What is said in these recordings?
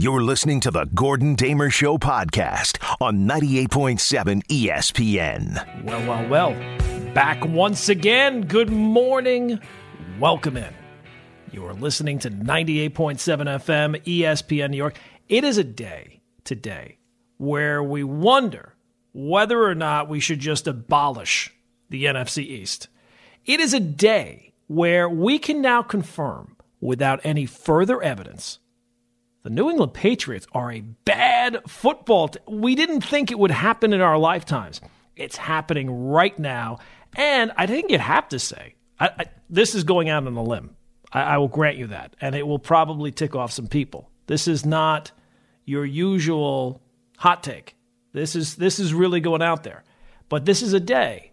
You're listening to the Gordon Damer Show podcast on 98.7 ESPN. Well, well, well. Back once again. Good morning. Welcome in. You are listening to 98.7 FM ESPN New York. It is a day today where we wonder whether or not we should just abolish the NFC East. It is a day where we can now confirm without any further evidence the New England Patriots are a bad football. We didn't think it would happen in our lifetimes. It's happening right now. And I think you'd have to say, I, I, this is going out on a limb. I, I will grant you that. And it will probably tick off some people. This is not your usual hot take. This is, this is really going out there. But this is a day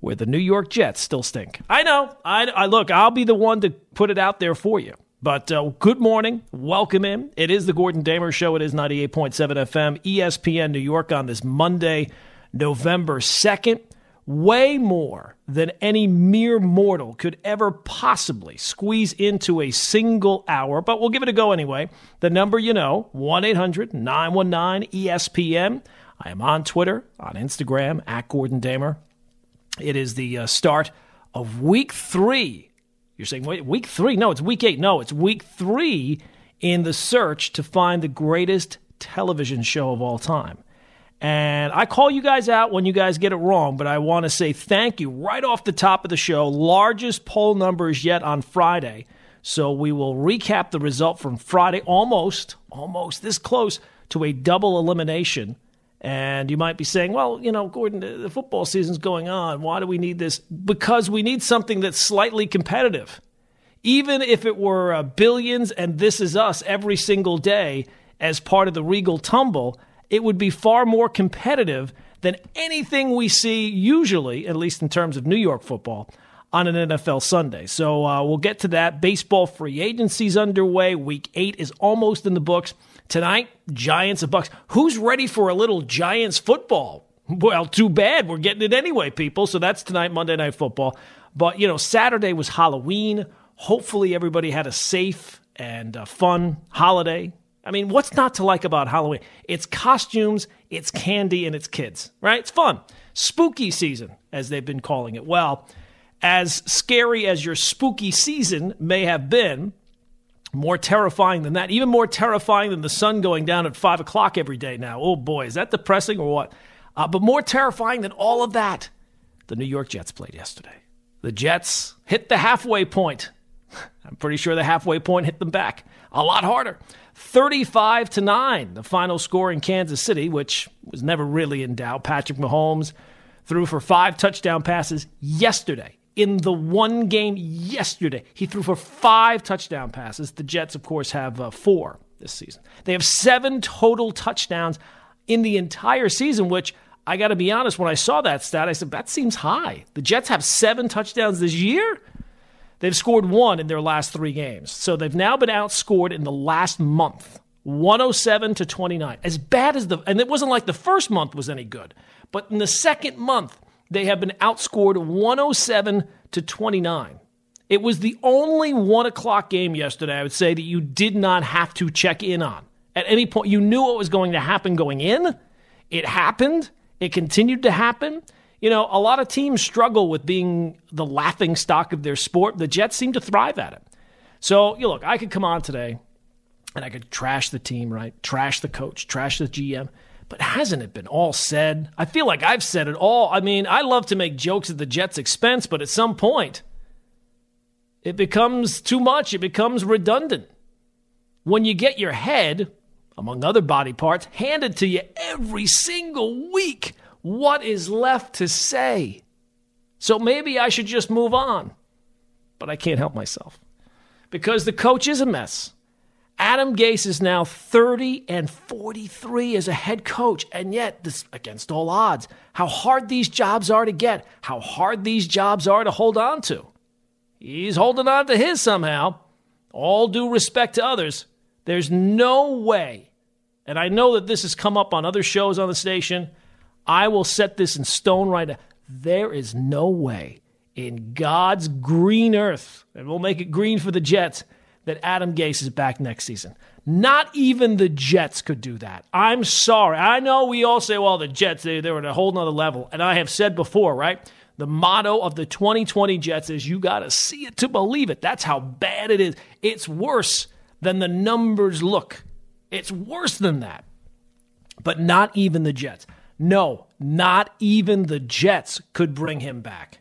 where the New York Jets still stink. I know. I, I look, I'll be the one to put it out there for you. But uh, good morning. Welcome in. It is the Gordon Damer Show. It is 98.7 FM, ESPN New York on this Monday, November 2nd. Way more than any mere mortal could ever possibly squeeze into a single hour, but we'll give it a go anyway. The number you know, 1 800 919 ESPN. I am on Twitter, on Instagram, at Gordon Damer. It is the uh, start of week three you're saying, wait, week three? No, it's week eight. No, it's week three in the search to find the greatest television show of all time. And I call you guys out when you guys get it wrong, but I want to say thank you right off the top of the show. Largest poll numbers yet on Friday. So we will recap the result from Friday, almost, almost this close to a double elimination and you might be saying, well, you know, Gordon, the football season's going on. Why do we need this? Because we need something that's slightly competitive. Even if it were uh, billions and this is us every single day as part of the Regal Tumble, it would be far more competitive than anything we see usually, at least in terms of New York football, on an NFL Sunday. So uh, we'll get to that. Baseball free agency's underway. Week eight is almost in the books. Tonight, Giants and Bucks. Who's ready for a little Giants football? Well, too bad. We're getting it anyway, people. So that's tonight, Monday Night Football. But, you know, Saturday was Halloween. Hopefully, everybody had a safe and fun holiday. I mean, what's not to like about Halloween? It's costumes, it's candy, and it's kids, right? It's fun. Spooky season, as they've been calling it. Well, as scary as your spooky season may have been, more terrifying than that, even more terrifying than the sun going down at five o'clock every day now. Oh boy, is that depressing or what? Uh, but more terrifying than all of that, the New York Jets played yesterday. The Jets hit the halfway point. I'm pretty sure the halfway point hit them back a lot harder. 35 to 9, the final score in Kansas City, which was never really in doubt. Patrick Mahomes threw for five touchdown passes yesterday in the one game yesterday. He threw for five touchdown passes. The Jets, of course, have uh, four this season. They have seven total touchdowns in the entire season, which I got to be honest, when I saw that stat, I said, that seems high. The Jets have seven touchdowns this year. They've scored one in their last three games. So they've now been outscored in the last month 107 to 29. As bad as the, and it wasn't like the first month was any good, but in the second month, they have been outscored 107 to 29. It was the only one o'clock game yesterday, I would say, that you did not have to check in on. At any point, you knew what was going to happen going in. It happened. It continued to happen. You know, a lot of teams struggle with being the laughing stock of their sport. The Jets seem to thrive at it. So, you look, I could come on today and I could trash the team, right? Trash the coach, trash the GM. But hasn't it been all said? I feel like I've said it all. I mean, I love to make jokes at the Jets' expense, but at some point, it becomes too much. It becomes redundant. When you get your head, among other body parts, handed to you every single week, what is left to say? So maybe I should just move on. But I can't help myself because the coach is a mess. Adam Gase is now 30 and 43 as a head coach, and yet, this, against all odds, how hard these jobs are to get, how hard these jobs are to hold on to. He's holding on to his somehow. All due respect to others, there's no way, and I know that this has come up on other shows on the station. I will set this in stone right now. There is no way in God's green earth, and we'll make it green for the Jets that Adam Gase is back next season. Not even the Jets could do that. I'm sorry. I know we all say, well, the Jets, they, they're at a whole nother level. And I have said before, right? The motto of the 2020 Jets is you got to see it to believe it. That's how bad it is. It's worse than the numbers look. It's worse than that. But not even the Jets. No, not even the Jets could bring him back.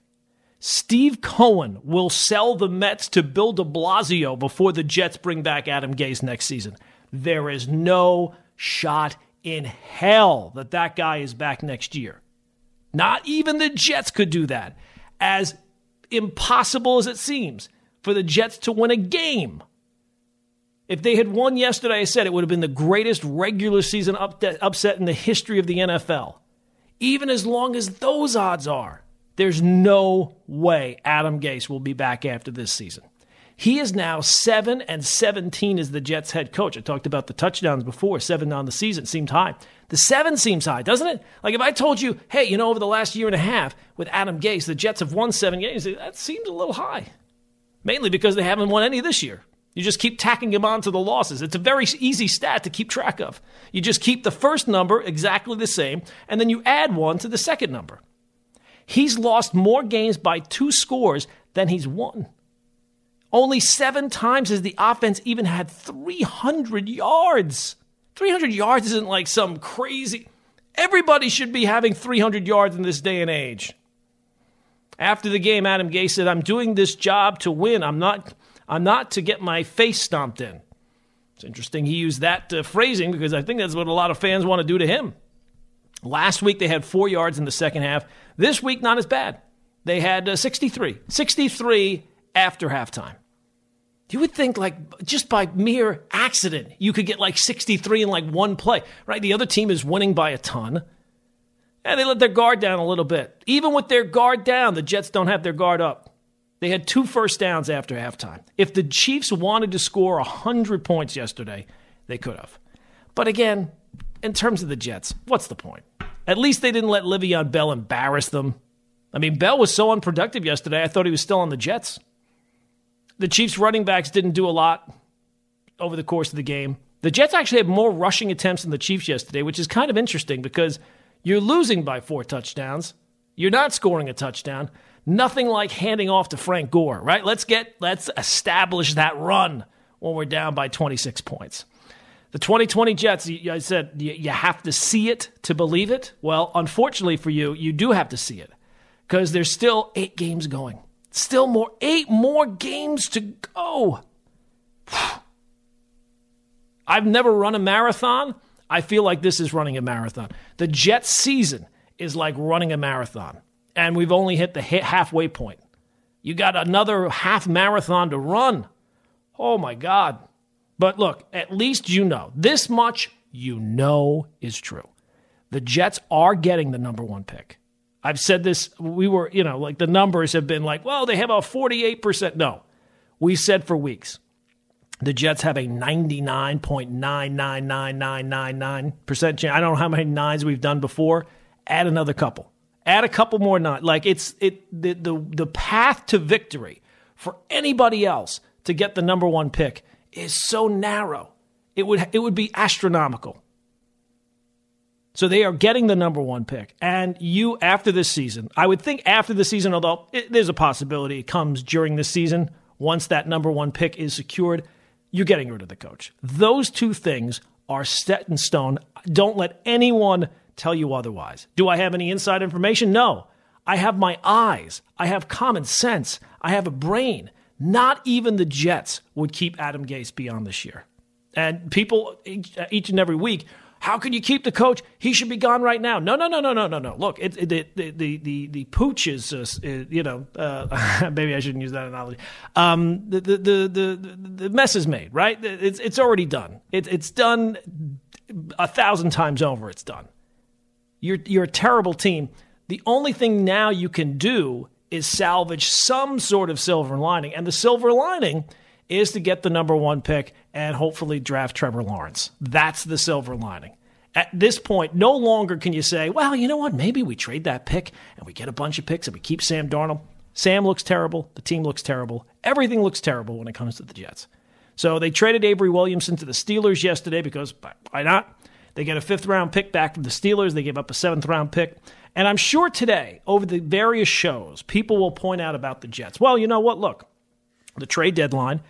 Steve Cohen will sell the Mets to Bill de Blasio before the Jets bring back Adam Gase next season. There is no shot in hell that that guy is back next year. Not even the Jets could do that. As impossible as it seems for the Jets to win a game. If they had won yesterday, I said it would have been the greatest regular season upset in the history of the NFL. Even as long as those odds are. There's no way Adam Gase will be back after this season. He is now 7 and 17 as the Jets head coach. I talked about the touchdowns before, 7 on the season seemed high. The 7 seems high, doesn't it? Like if I told you, "Hey, you know over the last year and a half with Adam Gase, the Jets have won 7 games." That seems a little high. Mainly because they haven't won any this year. You just keep tacking them onto the losses. It's a very easy stat to keep track of. You just keep the first number exactly the same, and then you add one to the second number. He's lost more games by two scores than he's won. Only seven times has the offense even had 300 yards. 300 yards isn't like some crazy. Everybody should be having 300 yards in this day and age. After the game, Adam Gase said, "I'm doing this job to win. I'm not. I'm not to get my face stomped in." It's interesting he used that uh, phrasing because I think that's what a lot of fans want to do to him. Last week they had four yards in the second half. This week, not as bad. They had uh, 63. 63 after halftime. You would think, like, just by mere accident, you could get like 63 in like one play, right? The other team is winning by a ton. And they let their guard down a little bit. Even with their guard down, the Jets don't have their guard up. They had two first downs after halftime. If the Chiefs wanted to score 100 points yesterday, they could have. But again, in terms of the Jets, what's the point? At least they didn't let Le'Veon Bell embarrass them. I mean, Bell was so unproductive yesterday, I thought he was still on the Jets. The Chiefs' running backs didn't do a lot over the course of the game. The Jets actually had more rushing attempts than the Chiefs yesterday, which is kind of interesting because you're losing by four touchdowns. You're not scoring a touchdown. Nothing like handing off to Frank Gore, right? Let's get let's establish that run when we're down by 26 points. The 2020 Jets, I said you have to see it to believe it. Well, unfortunately for you, you do have to see it because there's still eight games going. Still more, eight more games to go. I've never run a marathon. I feel like this is running a marathon. The Jets season is like running a marathon, and we've only hit the halfway point. You got another half marathon to run. Oh my God. But look, at least you know this much you know is true. The Jets are getting the number one pick. I've said this, we were, you know, like the numbers have been like, well, they have a 48%. No, we said for weeks. The Jets have a 99.999999% chance. I don't know how many nines we've done before. Add another couple. Add a couple more nine. Like it's it the the, the path to victory for anybody else to get the number one pick is so narrow. It would it would be astronomical. So they are getting the number one pick. And you, after this season, I would think after the season, although it, there's a possibility it comes during the season, once that number one pick is secured, you're getting rid of the coach. Those two things are set in stone. Don't let anyone tell you otherwise. Do I have any inside information? No. I have my eyes. I have common sense. I have a brain. Not even the Jets would keep Adam Gase beyond this year. And people each and every week, how can you keep the coach? He should be gone right now. No, no, no, no, no, no, no. Look, it, it, the, the, the, the pooch is, uh, you know, uh, maybe I shouldn't use that analogy. Um, the, the, the, the, the mess is made, right? It's, it's already done. It, it's done a thousand times over. It's done. You're, you're a terrible team. The only thing now you can do is salvage some sort of silver lining. And the silver lining is to get the number one pick and hopefully draft Trevor Lawrence. That's the silver lining. At this point, no longer can you say, well, you know what? Maybe we trade that pick and we get a bunch of picks and we keep Sam Darnold. Sam looks terrible. The team looks terrible. Everything looks terrible when it comes to the Jets. So they traded Avery Williamson to the Steelers yesterday because why not? They get a fifth round pick back from the Steelers. They gave up a seventh round pick. And I'm sure today, over the various shows, people will point out about the Jets. Well, you know what? Look, the trade deadline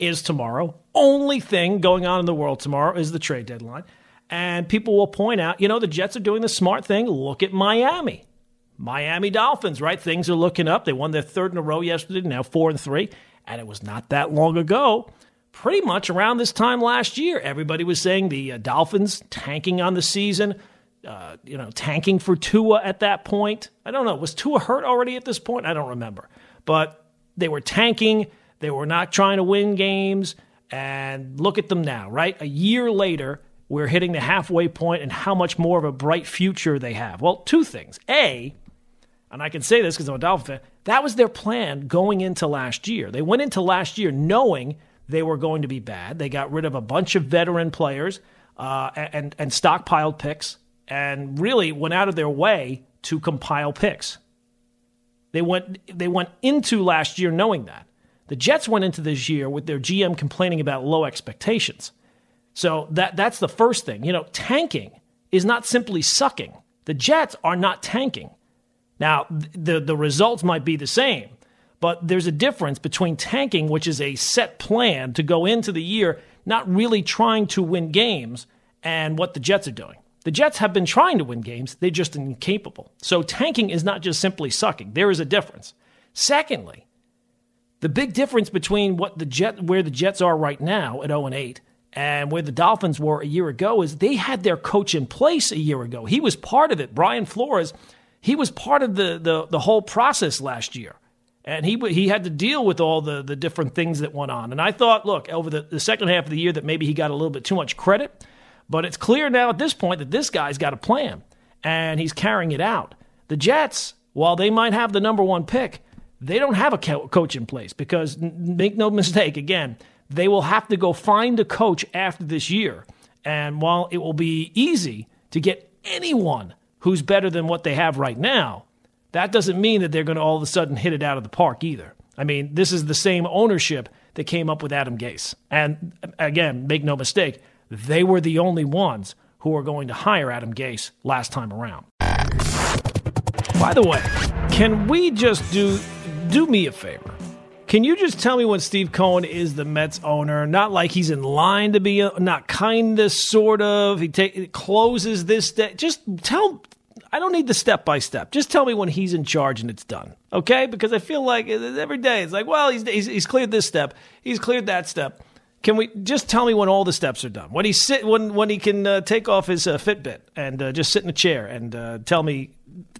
is tomorrow. Only thing going on in the world tomorrow is the trade deadline. And people will point out, you know, the Jets are doing the smart thing. Look at Miami. Miami Dolphins, right? Things are looking up. They won their third in a row yesterday, now four and three. And it was not that long ago, pretty much around this time last year. Everybody was saying the uh, Dolphins tanking on the season, uh, you know, tanking for Tua at that point. I don't know. Was Tua hurt already at this point? I don't remember. But they were tanking. They were not trying to win games. And look at them now, right? A year later, we're hitting the halfway point and how much more of a bright future they have. Well, two things. A, and I can say this because I'm a Dolphin fan, that was their plan going into last year. They went into last year knowing they were going to be bad. They got rid of a bunch of veteran players uh, and, and stockpiled picks and really went out of their way to compile picks. They went, they went into last year knowing that. The Jets went into this year with their GM complaining about low expectations. So that that's the first thing. You know, tanking is not simply sucking. The Jets are not tanking. Now, the the results might be the same, but there's a difference between tanking, which is a set plan to go into the year not really trying to win games, and what the Jets are doing. The Jets have been trying to win games, they're just incapable. So tanking is not just simply sucking. There is a difference. Secondly, the big difference between what the Jet where the Jets are right now at 0 and 8 and where the Dolphins were a year ago is they had their coach in place a year ago. He was part of it. Brian Flores, he was part of the the, the whole process last year. And he he had to deal with all the, the different things that went on. And I thought, look, over the, the second half of the year that maybe he got a little bit too much credit. But it's clear now at this point that this guy's got a plan and he's carrying it out. The Jets, while they might have the number one pick, they don't have a coach in place because make no mistake, again, they will have to go find a coach after this year. And while it will be easy to get anyone who's better than what they have right now, that doesn't mean that they're going to all of a sudden hit it out of the park either. I mean, this is the same ownership that came up with Adam Gase. And again, make no mistake, they were the only ones who were going to hire Adam Gase last time around. By the way, can we just do do me a favor? Can you just tell me when Steve Cohen is the Mets owner? Not like he's in line to be, not kind of, sort of. He take, closes this day. Just tell. I don't need the step by step. Just tell me when he's in charge and it's done, okay? Because I feel like every day it's like, well, he's he's, he's cleared this step, he's cleared that step. Can we just tell me when all the steps are done? When he sit, when when he can uh, take off his uh, Fitbit and uh, just sit in a chair and uh, tell me.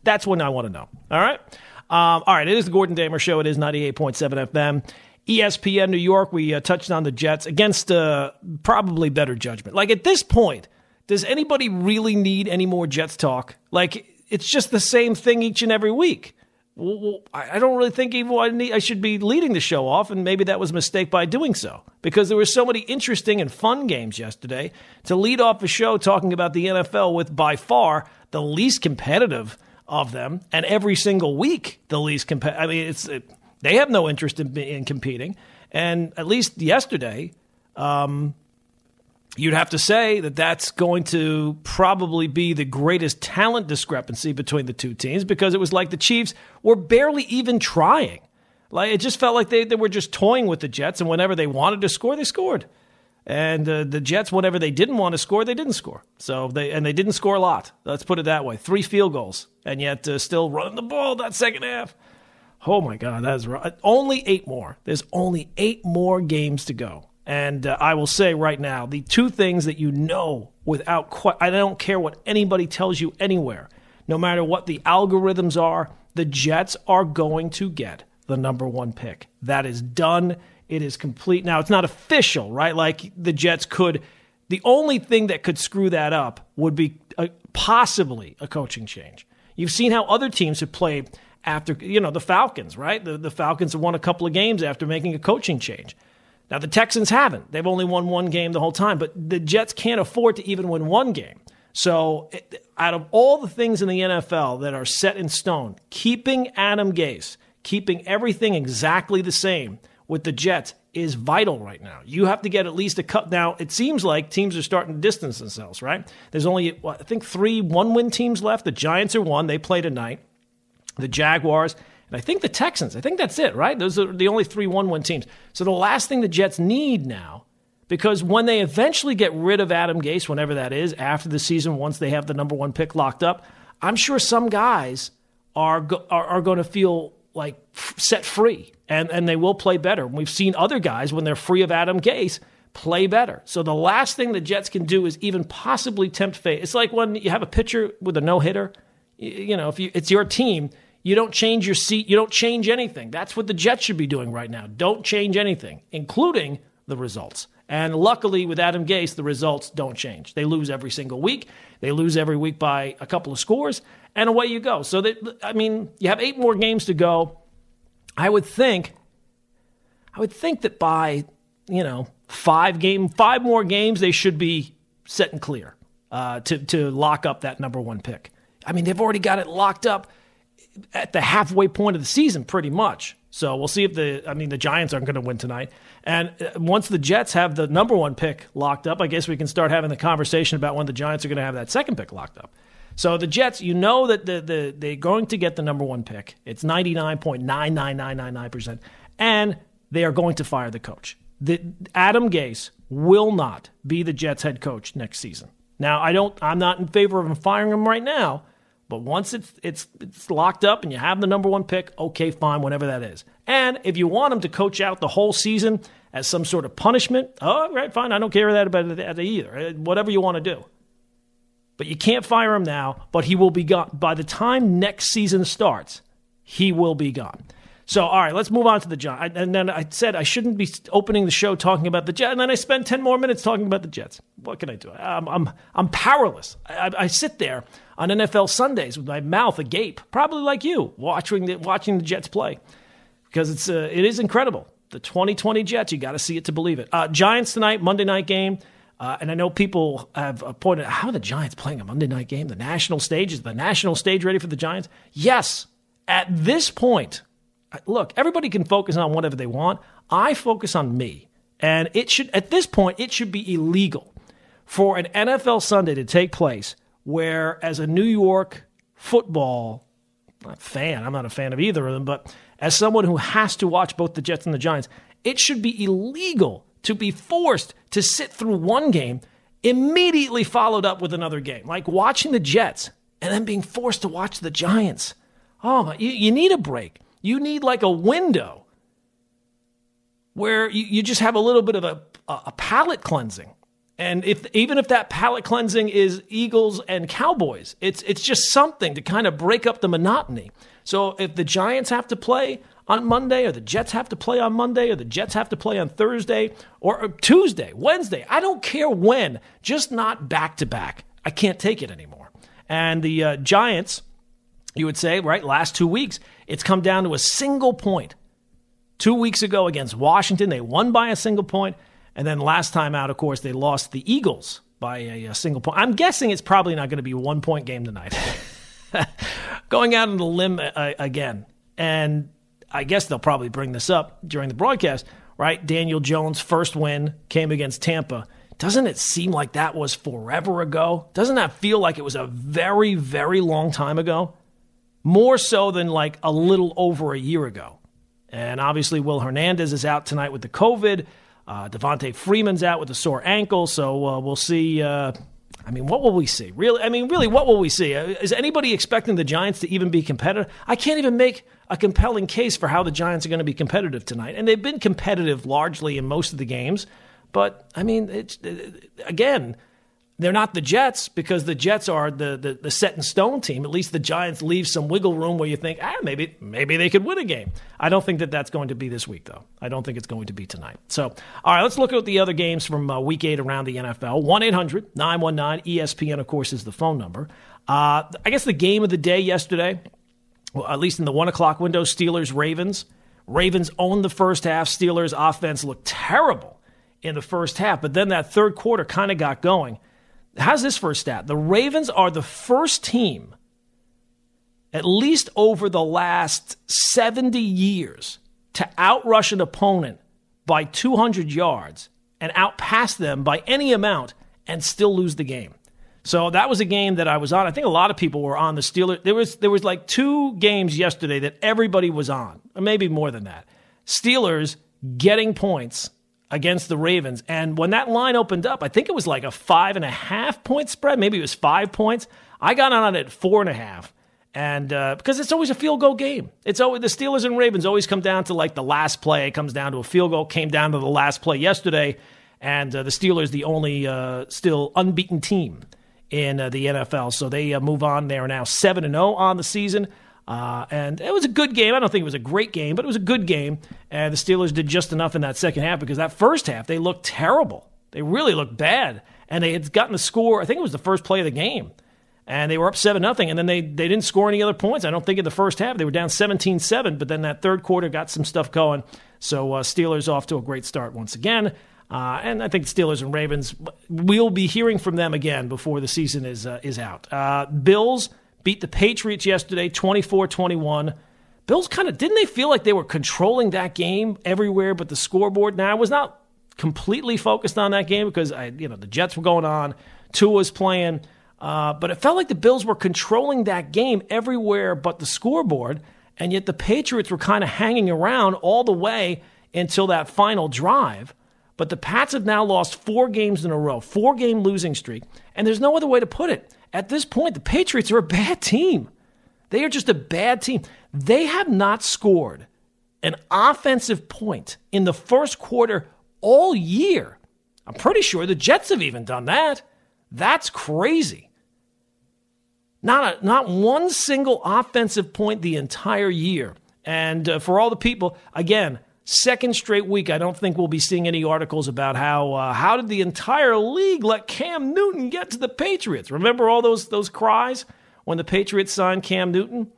That's when I want to know. All right. Um, all right, it is the Gordon Damer Show. It is 98.7 FM. ESPN New York, we uh, touched on the Jets against uh, probably better judgment. Like at this point, does anybody really need any more Jets talk? Like it's just the same thing each and every week. Well, I don't really think even I, need, I should be leading the show off, and maybe that was a mistake by doing so because there were so many interesting and fun games yesterday. To lead off a show talking about the NFL with by far the least competitive of them, and every single week the least competitive. I mean, it's it, they have no interest in, in, competing, and at least yesterday, um, you'd have to say that that's going to probably be the greatest talent discrepancy between the two teams because it was like the Chiefs were barely even trying. Like it just felt like they, they were just toying with the Jets, and whenever they wanted to score, they scored. And uh, the Jets, whenever they didn't want to score, they didn't score. So they and they didn't score a lot. Let's put it that way: three field goals, and yet uh, still running the ball that second half. Oh my God, that's right. Only eight more. There's only eight more games to go. And uh, I will say right now, the two things that you know without quite, I don't care what anybody tells you anywhere, no matter what the algorithms are, the Jets are going to get the number one pick. That is done. It is complete. Now, it's not official, right? Like the Jets could, the only thing that could screw that up would be a, possibly a coaching change. You've seen how other teams have played after, you know, the Falcons, right? The, the Falcons have won a couple of games after making a coaching change. Now, the Texans haven't. They've only won one game the whole time, but the Jets can't afford to even win one game. So, out of all the things in the NFL that are set in stone, keeping Adam Gase, keeping everything exactly the same with the Jets is vital right now. You have to get at least a cut. Now, it seems like teams are starting to distance themselves, right? There's only, I think, three one win teams left. The Giants are one, they play tonight. The Jaguars, and I think the Texans. I think that's it, right? Those are the only three one win teams. So the last thing the Jets need now, because when they eventually get rid of Adam Gase, whenever that is, after the season, once they have the number one pick locked up, I'm sure some guys are, are, are going to feel like set free and, and they will play better. We've seen other guys, when they're free of Adam Gase, play better. So the last thing the Jets can do is even possibly tempt fate. It's like when you have a pitcher with a no hitter. You, you know, if you, it's your team, you don't change your seat, you don't change anything. That's what the Jets should be doing right now. Don't change anything, including the results. And luckily, with Adam Gase, the results don't change. They lose every single week. They lose every week by a couple of scores, and away you go. So that I mean, you have eight more games to go. I would think, I would think that by you know five game, five more games, they should be set and clear uh, to to lock up that number one pick. I mean, they've already got it locked up at the halfway point of the season, pretty much. So we'll see if the I mean the Giants aren't going to win tonight. And uh, once the Jets have the number one pick locked up, I guess we can start having the conversation about when the Giants are going to have that second pick locked up. So the Jets, you know that the, the they're going to get the number one pick. It's ninety nine point nine nine nine nine nine percent, and they are going to fire the coach. The, Adam Gase will not be the Jets head coach next season. Now I don't. I'm not in favor of him firing him right now but once it's it's it's locked up and you have the number one pick, okay, fine, whatever that is. And if you want him to coach out the whole season as some sort of punishment, oh, right, fine, I don't care that about that either. Uh, whatever you want to do. But you can't fire him now. But he will be gone by the time next season starts. He will be gone. So, all right, let's move on to the Giants. And then I said I shouldn't be opening the show talking about the Jets, and then I spent ten more minutes talking about the Jets. What can I do? I'm I'm, I'm powerless. I, I sit there on NFL Sundays with my mouth agape, probably like you, watching the, watching the Jets play, because it's uh, it is incredible. The 2020 Jets, you got to see it to believe it. Uh, Giants tonight, Monday night game. Uh, and I know people have pointed out how are the Giants playing a Monday night game? The national stage is the national stage ready for the Giants? Yes. At this point, look, everybody can focus on whatever they want. I focus on me. And it should, at this point, it should be illegal for an NFL Sunday to take place where, as a New York football fan, I'm not a fan of either of them, but as someone who has to watch both the Jets and the Giants, it should be illegal to be forced to sit through one game immediately followed up with another game, like watching the Jets and then being forced to watch the Giants. Oh, you, you need a break. You need like a window where you, you just have a little bit of a, a palate cleansing. And if even if that palate cleansing is Eagles and Cowboys, it's it's just something to kind of break up the monotony. So if the Giants have to play on Monday, or the Jets have to play on Monday, or the Jets have to play on Thursday, or, or Tuesday, Wednesday, I don't care when, just not back to back. I can't take it anymore. And the uh, Giants, you would say, right, last two weeks, it's come down to a single point. Two weeks ago against Washington, they won by a single point. And then last time out, of course, they lost the Eagles by a, a single point. I'm guessing it's probably not going to be a one point game tonight. Going out on the limb uh, again. And I guess they'll probably bring this up during the broadcast, right? Daniel Jones' first win came against Tampa. Doesn't it seem like that was forever ago? Doesn't that feel like it was a very, very long time ago? more so than like a little over a year ago. And obviously, Will Hernandez is out tonight with the COVID. Uh, Freeman's out with a sore ankle, so uh, we'll see. Uh, I mean, what will we see? Really? I mean, really, what will we see? Uh, is anybody expecting the Giants to even be competitive? I can't even make a compelling case for how the Giants are going to be competitive tonight. And they've been competitive largely in most of the games, but I mean, it's again they're not the Jets because the Jets are the, the, the, set in stone team. At least the Giants leave some wiggle room where you think, ah, maybe maybe they could win a game. I don't think that that's going to be this week, though. I don't think it's going to be tonight. So, all right, let's look at the other games from uh, week eight around the NFL. 1 800 919 ESPN, of course, is the phone number. Uh, I guess the game of the day yesterday, well, at least in the one o'clock window, Steelers Ravens. Ravens owned the first half. Steelers offense looked terrible in the first half, but then that third quarter kind of got going. How's this first stat? The Ravens are the first team, at least over the last 70 years, to outrush an opponent by 200 yards and outpass them by any amount and still lose the game. So that was a game that I was on. I think a lot of people were on the Steelers. There was there was like two games yesterday that everybody was on, or maybe more than that. Steelers getting points against the Ravens, and when that line opened up, I think it was like a five and a half point spread. Maybe it was five points. I got on it at four and a half, and uh, because it's always a field goal game, it's always the Steelers and Ravens always come down to like the last play. It comes down to a field goal. Came down to the last play yesterday, and uh, the Steelers the only uh, still unbeaten team in uh, the NFL. So they uh, move on. They are now 7 and 0 on the season. Uh, and it was a good game. I don't think it was a great game, but it was a good game. And the Steelers did just enough in that second half because that first half, they looked terrible. They really looked bad. And they had gotten the score, I think it was the first play of the game. And they were up 7 nothing, and then they, they didn't score any other points. I don't think in the first half. They were down 17 7, but then that third quarter got some stuff going. So uh, Steelers off to a great start once again. Uh, and I think Steelers and Ravens, we'll be hearing from them again before the season is, uh, is out. Uh, Bills beat the Patriots yesterday 24 21. Bills kind of didn't they feel like they were controlling that game everywhere but the scoreboard? Now I was not completely focused on that game because I, you know, the Jets were going on, Tua was playing, uh, but it felt like the Bills were controlling that game everywhere but the scoreboard, and yet the Patriots were kind of hanging around all the way until that final drive. But the Pats have now lost four games in a row, four game losing streak. And there's no other way to put it. At this point, the Patriots are a bad team. They are just a bad team. They have not scored an offensive point in the first quarter all year. I'm pretty sure the Jets have even done that. That's crazy. Not, a, not one single offensive point the entire year. And uh, for all the people, again, Second straight week, I don't think we'll be seeing any articles about how uh, how did the entire league let Cam Newton get to the Patriots? Remember all those those cries when the Patriots signed Cam Newton?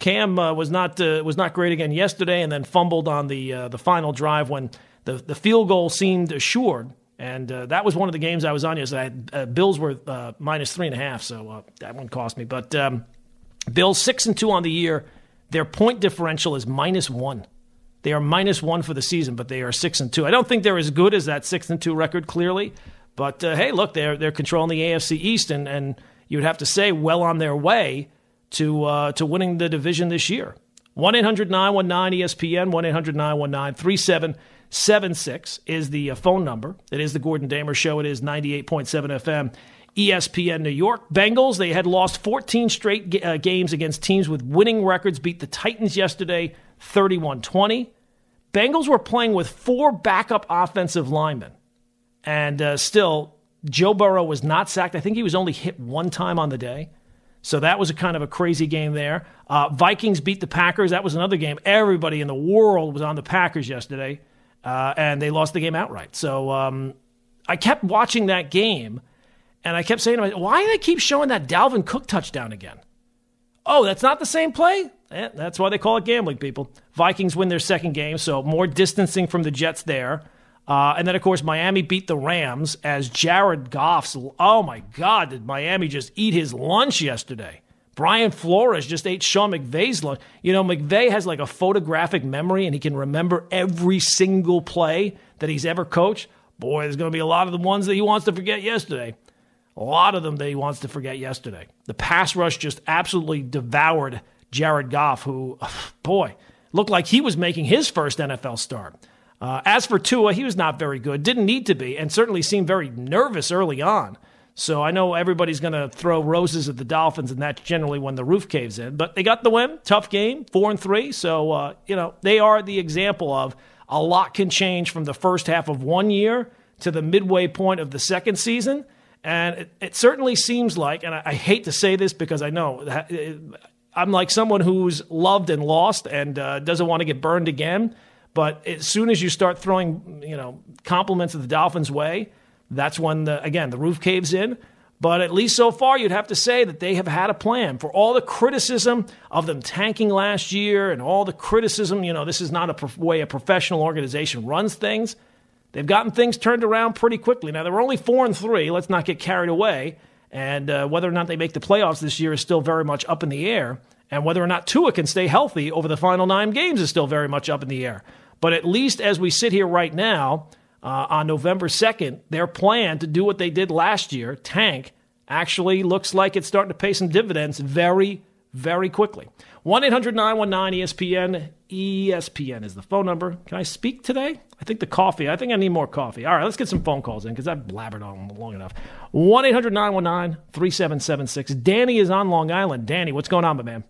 Cam uh, was not uh, was not great again yesterday, and then fumbled on the uh, the final drive when the the field goal seemed assured. And uh, that was one of the games I was on yesterday. Uh, Bills were minus three and a half, so that one cost me. But um, Bills six and two on the year. Their point differential is minus one. They are minus one for the season, but they are six and two. I don't think they're as good as that six and two record, clearly. But uh, hey, look, they're they're controlling the AFC East, and and you would have to say well on their way to uh, to winning the division this year. 1 800 919 ESPN, 1 800 919 3776 is the uh, phone number. It is the Gordon Damer Show. It is 98.7 FM, ESPN New York. Bengals, they had lost 14 straight uh, games against teams with winning records, beat the Titans yesterday 31 20. Bengals were playing with four backup offensive linemen. And uh, still, Joe Burrow was not sacked. I think he was only hit one time on the day. So that was a kind of a crazy game there. Uh, Vikings beat the Packers. That was another game. Everybody in the world was on the Packers yesterday, uh, and they lost the game outright. So um, I kept watching that game, and I kept saying to myself, why do they keep showing that Dalvin Cook touchdown again? Oh, that's not the same play? Eh, that's why they call it gambling, people. Vikings win their second game, so more distancing from the Jets there. Uh, and then, of course, Miami beat the Rams as Jared Goff's. Oh my God, did Miami just eat his lunch yesterday? Brian Flores just ate Sean McVay's lunch. You know, McVay has like a photographic memory and he can remember every single play that he's ever coached. Boy, there's going to be a lot of the ones that he wants to forget yesterday. A lot of them that he wants to forget yesterday. The pass rush just absolutely devoured Jared Goff, who, boy, looked like he was making his first NFL start. Uh, as for Tua, he was not very good, didn't need to be, and certainly seemed very nervous early on. So I know everybody's going to throw roses at the Dolphins, and that's generally when the roof caves in. But they got the win, tough game, four and three. So uh, you know they are the example of a lot can change from the first half of one year to the midway point of the second season. And it, it certainly seems like, and I, I, hate to say this because I know it, I'm like someone who's loved and lost and uh, doesn't want to get burned again. But as soon as you start throwing, you know, compliments of the Dolphins' way, that's when the again the roof caves in. But at least so far, you'd have to say that they have had a plan for all the criticism of them tanking last year and all the criticism. You know, this is not a way a professional organization runs things. They've gotten things turned around pretty quickly. Now, they were only four and three. Let's not get carried away. And uh, whether or not they make the playoffs this year is still very much up in the air. And whether or not Tua can stay healthy over the final nine games is still very much up in the air. But at least as we sit here right now, uh, on November 2nd, their plan to do what they did last year, tank, actually looks like it's starting to pay some dividends very, very quickly. 1 800 919 ESPN. ESPN is the phone number. Can I speak today? I think the coffee. I think I need more coffee. All right, let's get some phone calls in because I've blabbered on long enough. 1 800 919 3776. Danny is on Long Island. Danny, what's going on, my man?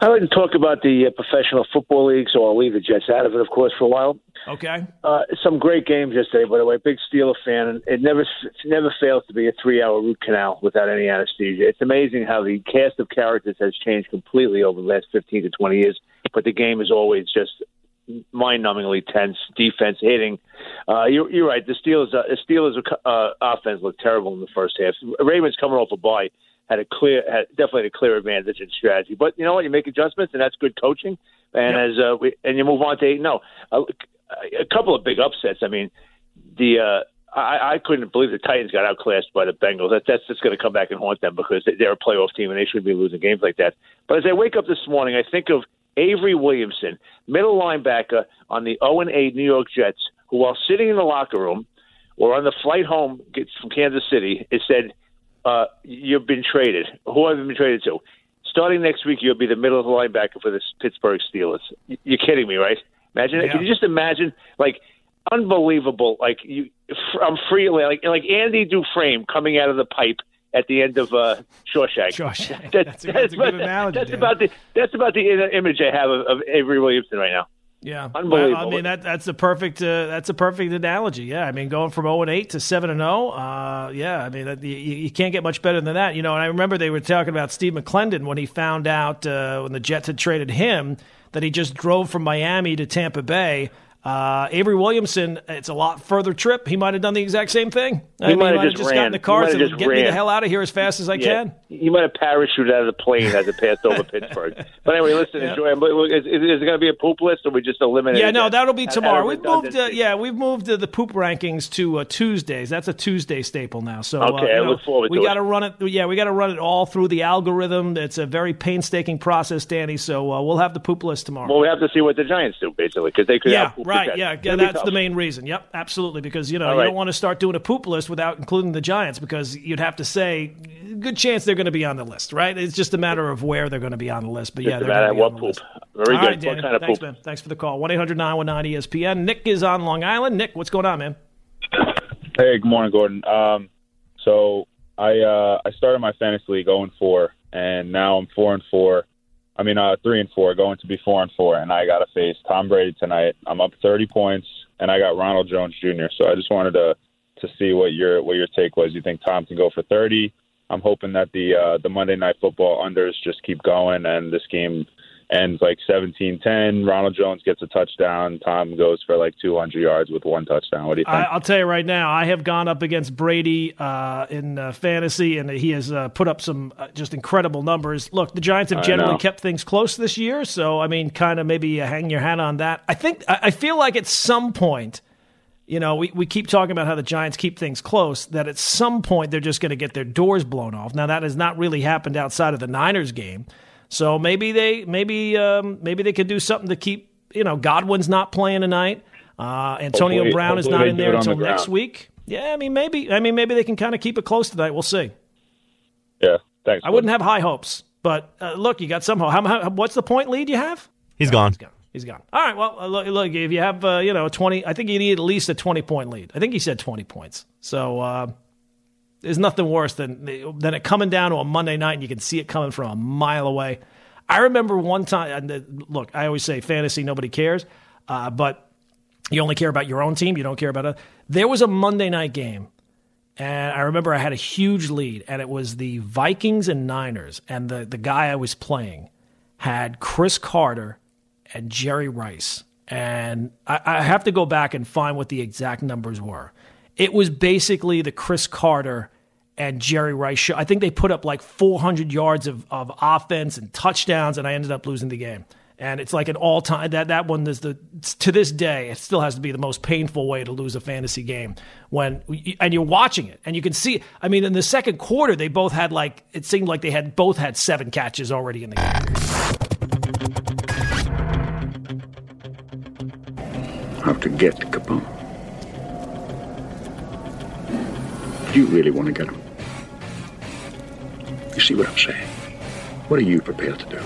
I like to talk about the uh, professional football league, so I'll leave the Jets out of it, of course, for a while. Okay. Uh, some great games yesterday, by the way. Big Steeler fan, and it never it never fails to be a three-hour root canal without any anesthesia. It's amazing how the cast of characters has changed completely over the last fifteen to twenty years, but the game is always just mind-numbingly tense. Defense hitting. Uh, you're, you're right. The Steelers, uh, the Steelers uh, offense looked terrible in the first half. Ravens coming off a bye had a clear, had definitely a clear advantage in strategy. But you know what? You make adjustments, and that's good coaching. And yep. as uh, we, and you move on to eight. No, a, a couple of big upsets. I mean, the uh, I, I couldn't believe the Titans got outclassed by the Bengals. That, that's just going to come back and haunt them because they're a playoff team and they shouldn't be losing games like that. But as I wake up this morning, I think of Avery Williamson, middle linebacker on the 0 8 New York Jets, who, while sitting in the locker room or on the flight home from Kansas City, it said uh, you've been traded. Who have you been traded to? Starting next week, you'll be the middle of the linebacker for the Pittsburgh Steelers. You're kidding me, right? Imagine. Yeah. Can you just imagine? Like unbelievable. Like you, I'm free. Like like Andy Dufresne coming out of the pipe at the end of uh, Shawshank. Shawshank. That, that's, a, that's, that's, a good analogy. That's about the that's about the image I have of, of Avery Williamson right now. Yeah, unbelievable. Well, I mean that that's a perfect uh, that's a perfect analogy. Yeah, I mean going from zero and eight to seven and zero. Uh, yeah, I mean that, you, you, can't get much better than that. You know, and I remember they were talking about Steve McLendon when he found out uh, when the Jets had traded him that he just drove from Miami to Tampa Bay uh, Avery Williamson, it's a lot further trip. He might have done the exact same thing. He I mean, might have just, just got in the car and get ran. me the hell out of here as fast as I yeah. can. He might have parachuted out of the plane as it passed over Pittsburgh. But anyway, listen, yeah. enjoy. Is, is, is it going to be a poop list, or we just eliminate? Yeah, no, that? that'll be tomorrow. We've moved. Uh, yeah, we've moved uh, the poop rankings to uh, Tuesdays. That's a Tuesday staple now. So uh, okay, I know, look forward. We got to run it. Yeah, we got to run it all through the algorithm. It's a very painstaking process, Danny. So uh, we'll have the poop list tomorrow. Well, we have to see what the Giants do, basically, because they could. Yeah, right. Yeah, yeah that's the main reason. Yep, absolutely. Because you know All you right. don't want to start doing a poop list without including the Giants because you'd have to say good chance they're going to be on the list, right? It's just a matter of where they're going to be on the list. But yeah, they're going to be what on the poop. list. Very All good. Right, Danny. What kind of Thanks, poop? man. Thanks for the call. One 800 ESPN. Nick is on Long Island. Nick, what's going on, man? Hey, good morning, Gordon. Um, so I uh, I started my fantasy league 0 4, and now I'm 4 and 4 I mean, uh, three and four, going to be four and four, and I got to face Tom Brady tonight. I'm up 30 points, and I got Ronald Jones Jr. So I just wanted to to see what your what your take was. You think Tom can go for 30? I'm hoping that the uh, the Monday Night Football unders just keep going, and this game ends like 17-10. Ronald Jones gets a touchdown. Tom goes for like 200 yards with one touchdown. What do you think? I, will tell you right now, I have gone up against Brady uh, in uh, fantasy, and he has uh, put up some uh, just incredible numbers. Look, the Giants have generally kept things close this year, so I mean, kind of maybe hang your hat on that. I think I, I feel like at some point. You know, we, we keep talking about how the Giants keep things close, that at some point they're just going to get their doors blown off. Now, that has not really happened outside of the Niners game. So maybe they maybe um, maybe they could do something to keep you know Godwin's not playing tonight. Uh, Antonio hopefully, Brown hopefully is not in there until the next week. Yeah, I mean maybe I mean maybe they can kind of keep it close tonight. We'll see. Yeah, thanks. I wouldn't have high hopes, but uh, look, you got somehow. How, how, what's the point lead you have? He's gone. He's gone. He's gone. All right. Well, uh, look, look, if you have uh, you know a twenty, I think you need at least a twenty point lead. I think he said twenty points. So uh, there's nothing worse than than it coming down to a Monday night and you can see it coming from a mile away. I remember one time. And look, I always say fantasy, nobody cares, uh, but you only care about your own team. You don't care about it. There was a Monday night game, and I remember I had a huge lead, and it was the Vikings and Niners, and the the guy I was playing had Cris Carter and Jerry Rice, and I, I have to go back and find what the exact numbers were. It was basically the Cris Carter and Jerry Rice show. I think they put up like 400 yards of, of offense and touchdowns, and I ended up losing the game. And it's like an all time that that one is the to this day it still has to be the most painful way to lose a fantasy game when and you're watching it and you can see. I mean, in the second quarter they both had like it seemed like they had both had seven catches already in the game. Have to get Capone. You really want to get him? You see what I'm saying? What are you prepared to do?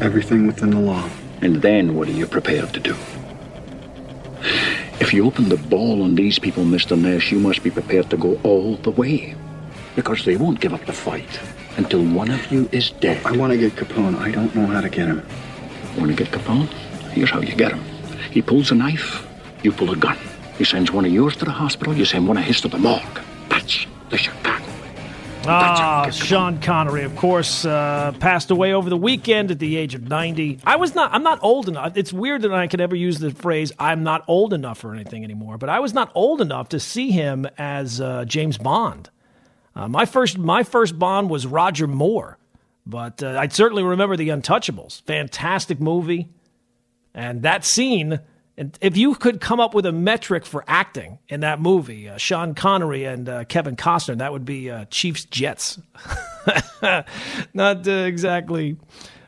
Everything within the law. And then what are you prepared to do? If you open the ball on these people, Mr. Ness, you must be prepared to go all the way. Because they won't give up the fight until one of you is dead. I want to get Capone. I don't know how to get him. Want to get Capone? Here's how you get him. He pulls a knife, you pull a gun. He sends one of yours to the hospital, you send one of his to the morgue. That's the Chicago way. Ah, Sean Connery, of course, uh, passed away over the weekend at the age of 90. I was not, I'm not old enough. It's weird that I could ever use the phrase, I'm not old enough or anything anymore, but I was not old enough to see him as uh, James Bond. Uh, my first, my first Bond was Roger Moore, but uh, I certainly remember The Untouchables. Fantastic movie. And that scene, and if you could come up with a metric for acting in that movie, uh, Sean Connery and uh, Kevin Costner, that would be uh, Chiefs Jets. Not uh, exactly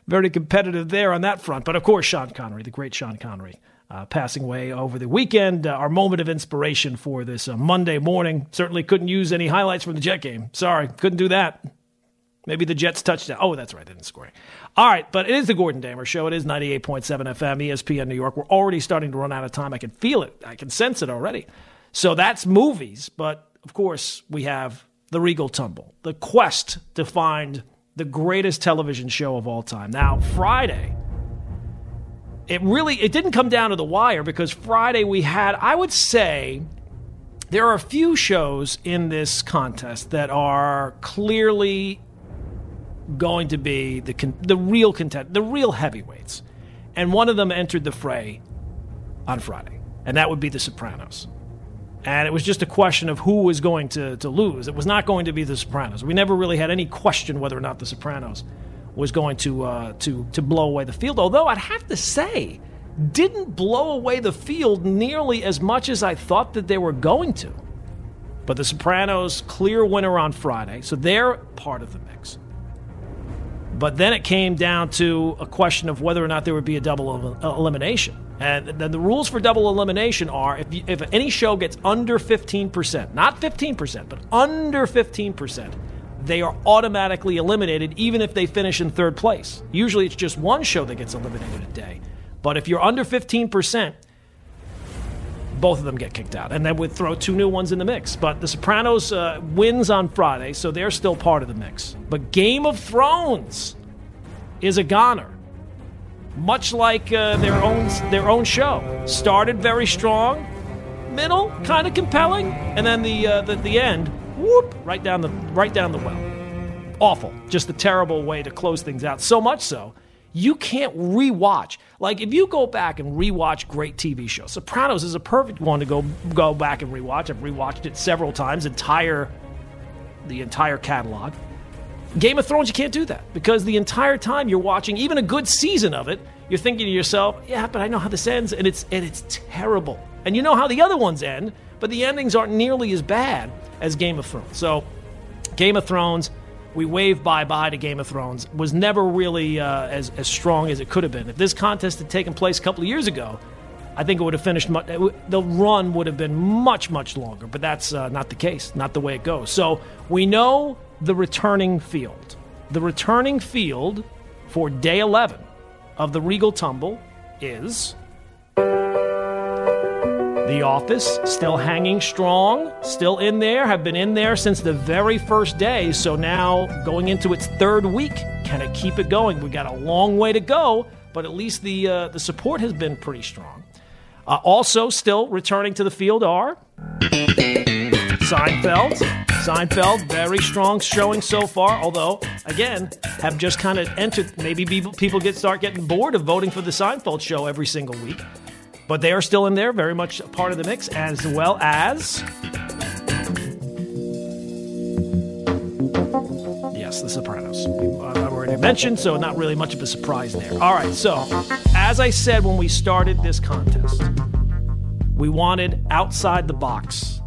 very competitive there on that front, but of course, Sean Connery, the great Sean Connery. Uh, passing away over the weekend. Uh, our moment of inspiration for this Monday morning. Certainly couldn't use any highlights from the Jet game. Sorry, couldn't do that. Maybe the Jets touchdown. Oh, that's right, they didn't score. All right, but it is the Gordon Damer Show. It is 98.7 FM, ESPN New York. We're already starting to run out of time. I can feel it. I can sense it already. So that's movies, but of course, we have the Regal Tumble, the quest to find the greatest television show of all time. Now, Friday, it really it didn't come down to the wire because Friday we had, I would say, there are a few shows in this contest that are clearly going to be the con- the real content, the real heavyweights, and one of them entered the fray on Friday, and that would be The Sopranos. And it was just a question of who was going to, to lose. It was not going to be The Sopranos. We never really had any question whether or not The Sopranos was going to uh, to to blow away the field. Although I'd have to say, didn't blow away the field nearly as much as I thought that they were going to. But The Sopranos clear winner on Friday, so they're part of the mix. But then it came down to a question of whether or not there would be a double el- elimination. And then the rules for double elimination are if, you, if any show gets under 15%, not 15%, but under 15%, they are automatically eliminated even if they finish in third place. Usually it's just one show that gets eliminated a day. But if you're under 15%, both of them get kicked out. And then we'd throw two new ones in the mix. But The Sopranos uh, wins on Friday, so they're still part of the mix. But Game of Thrones is a goner. Much like uh, their own their own show, started very strong, middle kind of compelling, and then the, uh, the the end, whoop, right down the right down the well. Awful, just a terrible way to close things out. So much so you can't rewatch. Like if you go back and rewatch great TV shows, Sopranos is a perfect one to go go back and rewatch. I've rewatched it several times, entire the entire catalog. Game of Thrones, you can't do that because the entire time you're watching, even a good season of it, you're thinking to yourself, "Yeah, but I know how this ends, and it's and it's terrible." And you know how the other ones end, but the endings aren't nearly as bad as Game of Thrones. So, Game of Thrones, we wave bye bye to Game of Thrones was never really uh, as as strong as it could have been. If this contest had taken place a couple of years ago, I think it would have finished. Much, the run would have been much much longer, but that's uh, not the case. Not the way it goes. So we know the returning field. The returning field for day eleven of the Regal Tumble is. The Office still hanging strong, still in there, have been in there since the very first day. So now going into its third week, can it keep it going? We got a long way to go, but at least the uh, the support has been pretty strong. Uh, also, still returning to the field are Seinfeld. Seinfeld, very strong showing so far. Although, again, have just kind of entered. Maybe people get start getting bored of voting for the Seinfeld show every single week. But they are still in there, very much part of the mix, as well as. Yes, The Sopranos. I've already mentioned, so not really much of a surprise there. All right, so as I said when we started this contest, we wanted outside the box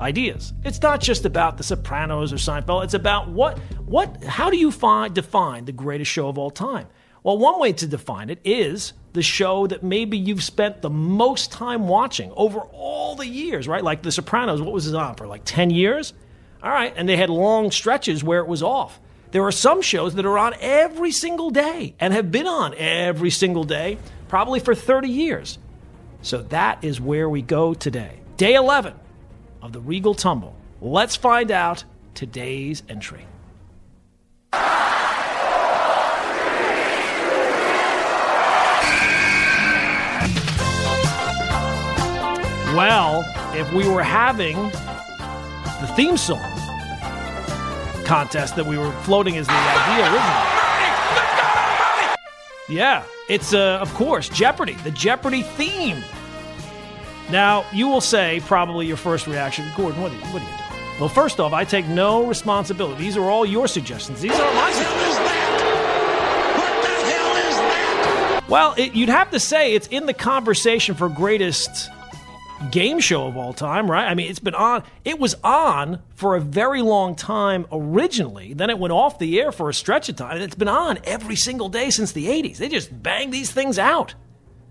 ideas. It's not just about The Sopranos or Seinfeld. It's about what, what, how do you find define the greatest show of all time? Well, one way to define it is the show that maybe you've spent the most time watching over all the years, right? Like The Sopranos, what was it on for? Like 10 years? All right, and they had long stretches where it was off. There are some shows that are on every single day and have been on every single day, probably for 30 years. So that is where we go today. Day 11 of the Regal Tumble. Let's find out today's entry. Well, if we were having the theme song contest that we were floating as the idea originally. Yeah, it's, uh, of course, Jeopardy, the Jeopardy theme. Now, you will say, probably your first reaction, Gordon, what are you, what are you doing? Well, first off, I take no responsibility. These are all your suggestions. These are my suggestions. What the hell is that? Well, it, you'd have to say it's in the conversation for greatest game show of all time, right? I mean, it's been on, it was on for a very long time originally. Then it went off the air for a stretch of time. And it's been on every single day since the 80s. They just bang these things out.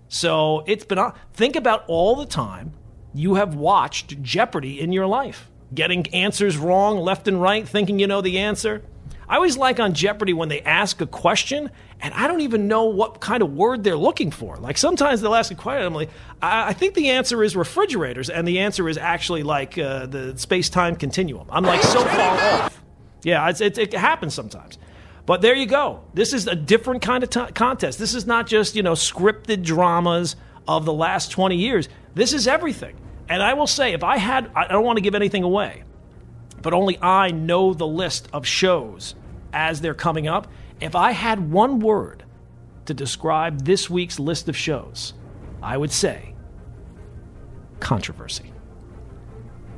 So it's been on. Think about all the time you have watched Jeopardy in your life, getting answers wrong left and right, thinking you know the answer. I always like on Jeopardy when they ask a question and I don't even know what kind of word they're looking for. Like sometimes they'll ask a question, I'm like, I, I think the answer is refrigerators, and the answer is actually like uh, the space time continuum. I'm like so far off. Yeah, it's, it, it happens sometimes. But there you go. This is a different kind of t- contest. This is not just, you know, scripted dramas of the last 20 years. This is everything. And I will say, if I had, I don't want to give anything away, but only I know the list of shows as they're coming up. If I had one word to describe this week's list of shows, I would say controversy.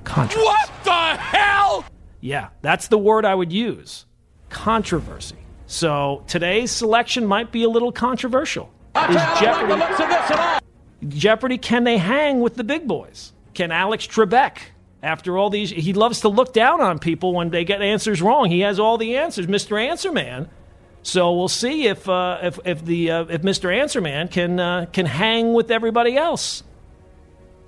Controversy. What the hell? Yeah, that's the word I would use. Controversy. So today's selection might be a little controversial. Is Jeopardy, Jeopardy, can they hang with the big boys? Can Alex Trebek after all these, he loves to look down on people when they get answers wrong. He has all the answers, Mr. Answer Man. So we'll see if uh, if if the uh, if Mr. Answer Man can uh, can hang with everybody else.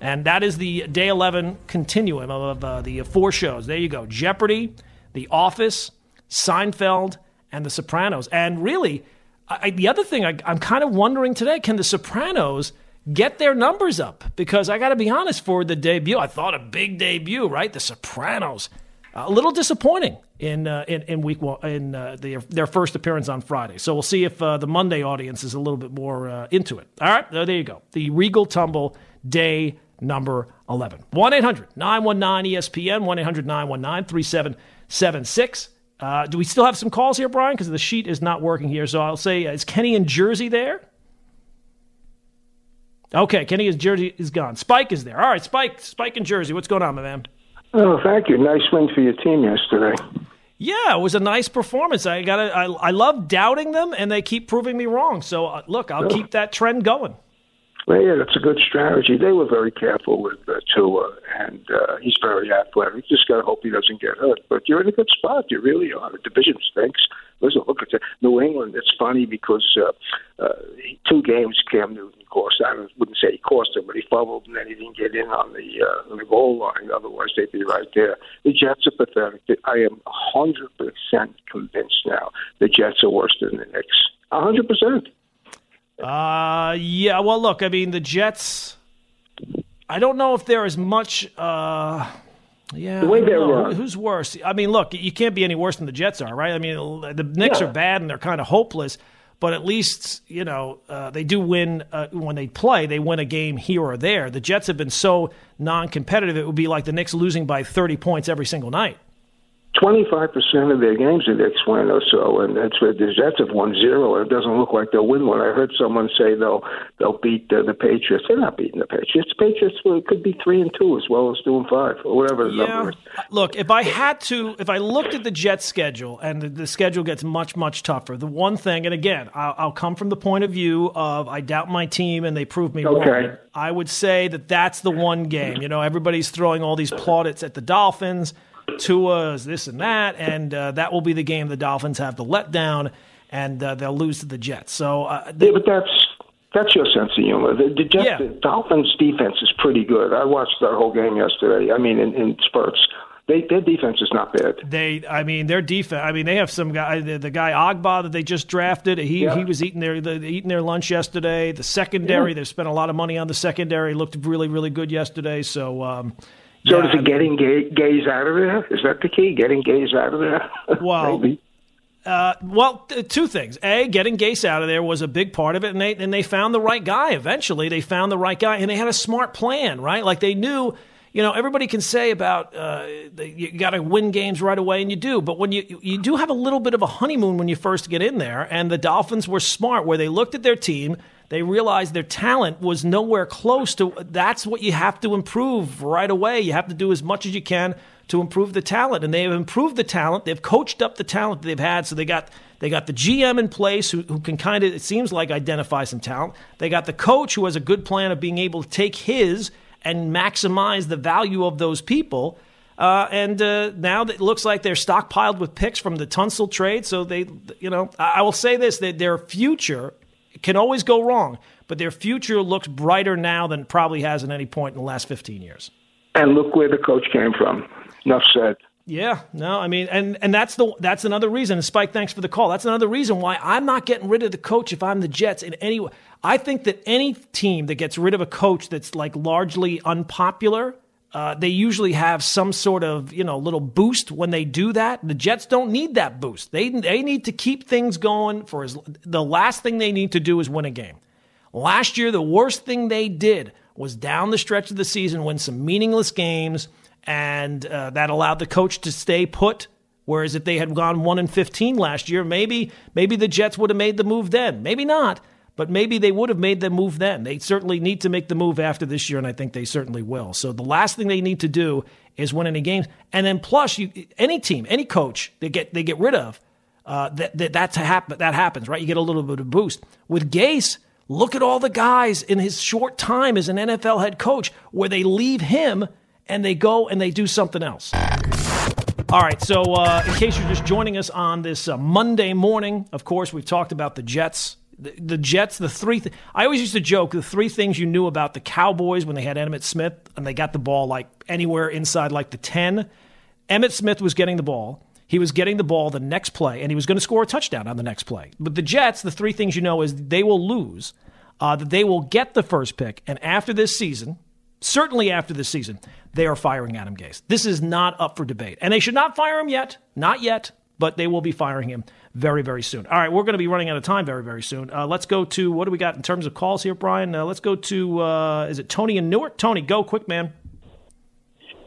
And that is the day eleven continuum of uh, the four shows. There you go: Jeopardy, The Office, Seinfeld, and The Sopranos. And really, I, the other thing I, I'm kind of wondering today: Can The Sopranos? get their numbers up because I got to be honest for the debut. I thought a big debut, right? The Sopranos. A little disappointing in uh, in, in week one in uh, the, their first appearance on Friday. So we'll see if uh, the Monday audience is a little bit more uh, into it. All right, there you go. The Regal Tumble day number 11. 1 800 919 ESPN, 1 800 919 3776. Uh, do we still have some calls here, Brian? Because the sheet is not working here. So I'll say, uh, is Kenny in Jersey there? Okay, Kenny is Jersey is gone. Spike is there. All right, Spike, Spike in Jersey. What's going on, my man? Oh, thank you. Nice win for your team yesterday. Yeah, it was a nice performance. I got I, I love doubting them, and they keep proving me wrong. So uh, look, I'll keep that trend going. Well, yeah, that's a good strategy. They were very careful with uh, Tua, and uh, he's very athletic. Just got to hope he doesn't get hurt. But you're in a good spot. You really are. The division stinks. Listen, look at the New England. It's funny because uh, uh, two games Cam Newton cost. I wouldn't say he cost him, but he fumbled and then he didn't get in on the uh, on the goal line. Otherwise, they'd be right there. The Jets are pathetic. I am hundred percent convinced now the Jets are worse than the Knicks. hundred percent. Uh, yeah. Well, look, I mean, the Jets. I don't know if they're much. Uh, yeah, the way they. Who's worse? I mean, look, you can't be any worse than the Jets are, right? I mean, the Knicks yeah. are bad and they're kind of hopeless, but at least you know uh, they do win uh, when they play. They win a game here or there. The Jets have been so non-competitive; it would be like the Knicks losing by thirty points every single night. 25% of their games the Knicks win or so, and that's where the Jets have won zero, and it doesn't look like they'll win one. I heard someone say they'll they'll beat uh, the Patriots. They're not beating the Patriots. The Patriots well, could be three and two as well as doing five or whatever the yeah. number is. Look, if I had to, if I looked at the Jets schedule, and the, the schedule gets much much tougher, the one thing, and again, I'll, I'll, come from the point of view of I doubt my team, and they prove me okay. wrong. I would say that that's the one game. You know, everybody's throwing all these plaudits at the Dolphins. Tua's this and that, and uh, that will be the game the Dolphins have the letdown. and uh, they'll lose to the Jets. So, uh, yeah, but that's that's your sense of humor. The, the, Jets, yeah. the Dolphins' defense is pretty good. I watched their whole game yesterday. I mean, in, in spurts. They, their defense is not bad. They, I mean, their defense. I mean, they have some guy, the, the guy Ogbah that they just drafted. He yeah. he was eating their the, eating their lunch yesterday. The secondary, yeah. they've spent a lot of money on the secondary. Looked really really good yesterday. So. Um, so yeah, is it getting gay, Gase out of there? Is that the key? Getting Gase out of there? Well, uh, well, two things. A, getting Gase out of there was a big part of it, and they and they found the right guy. Eventually, they found the right guy, and they had a smart plan, right? Like they knew you know, everybody can say about uh, you got to win games right away, and you do. But when you you do have a little bit of a honeymoon when you first get in there, and the Dolphins were smart, where they looked at their team, they realized their talent was nowhere close to. That's what you have to improve right away. You have to do as much as you can to improve the talent, and they have improved the talent. They've coached up the talent they've had, so they got they got the GM in place who, who can kind of it seems like identify some talent. They got the coach who has a good plan of being able to take his and maximize the value of those people. Uh, and uh, now it looks like they're stockpiled with picks from the Tunsil trade. So they, you know, I will say this: that their future can always go wrong, but their future looks brighter now than it probably has at any point in the last 15 years. And look where the coach came from. Enough said. Yeah, no, I mean, and and that's the that's another reason. And Spike, thanks for the call. That's another reason why I'm not getting rid of the coach if I'm the Jets in any way. I think that any team that gets rid of a coach that's like largely unpopular, uh, they usually have some sort of you know little boost when they do that. The Jets don't need that boost. They they need to keep things going for as the last thing they need to do is win a game. Last year, the worst thing they did was down the stretch of the season win some meaningless games, and uh, that allowed the coach to stay put. Whereas if they had gone one and fifteen last year, maybe maybe the Jets would have made the move then. Maybe not but maybe they would have made the move then. They certainly need to make the move after this year, and I think they certainly will. So the last thing they need to do is win any games, and then plus, you, any team, any coach they get they get rid of, uh, that, that that's happen, that happens, right? You get a little bit of boost with Gase. Look at all the guys in his short time as an NFL head coach where they leave him and they go and they do something else. All right, so uh, in case you're just joining us on this uh, Monday morning, of course, we've talked about the Jets the, the Jets, the three. Th- I always used to joke the three things you knew about the Cowboys when they had Emmitt Smith and they got the ball like anywhere inside like the ten. Emmitt Smith was getting the ball. He was getting the ball the next play, and he was going to score a touchdown on the next play. But the Jets, the three things you know is they will lose, uh, that they will get the first pick, and after this season, certainly after this season, they are firing Adam Gase. This is not up for debate, and they should not fire him yet, not yet, but they will be firing him very, very soon. All right, we're going to be running out of time very, very soon. Uh, let's go to what do we got in terms of calls here, Brian? Uh, let's go to uh, is it Tony in Newark? Tony, go quick, man.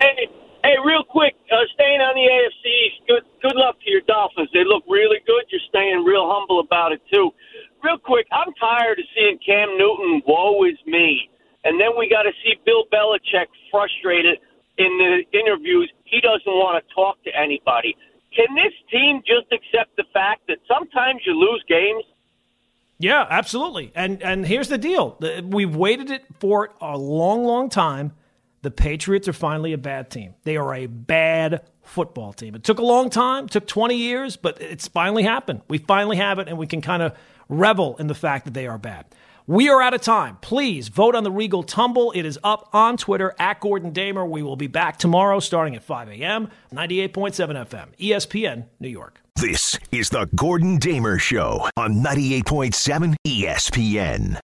Hey, hey, real quick, uh, staying on the AFC Good, good luck to your Dolphins. They look really good. You're staying real humble about it too. Real quick, I'm tired of seeing Cam Newton. Woe is me. And then we got to see Bill Belichick frustrated in the interviews. He doesn't want to talk to anybody. Can this team just accept the fact that sometimes you lose games? Yeah, absolutely. And and here's the deal: we've waited it for a long, long time. The Patriots are finally a bad team. They are a bad football team. It took a long time, took 20 years, but it's finally happened. We finally have it, and we can kind of revel in the fact that they are bad. We are out of time. Please vote on the Regal Tumble. It is up on Twitter at Gordon Damer. We will be back tomorrow starting at 5 a.m., 98.7 FM, ESPN, New York. This is the Gordon Damer Show on 98.7 ESPN.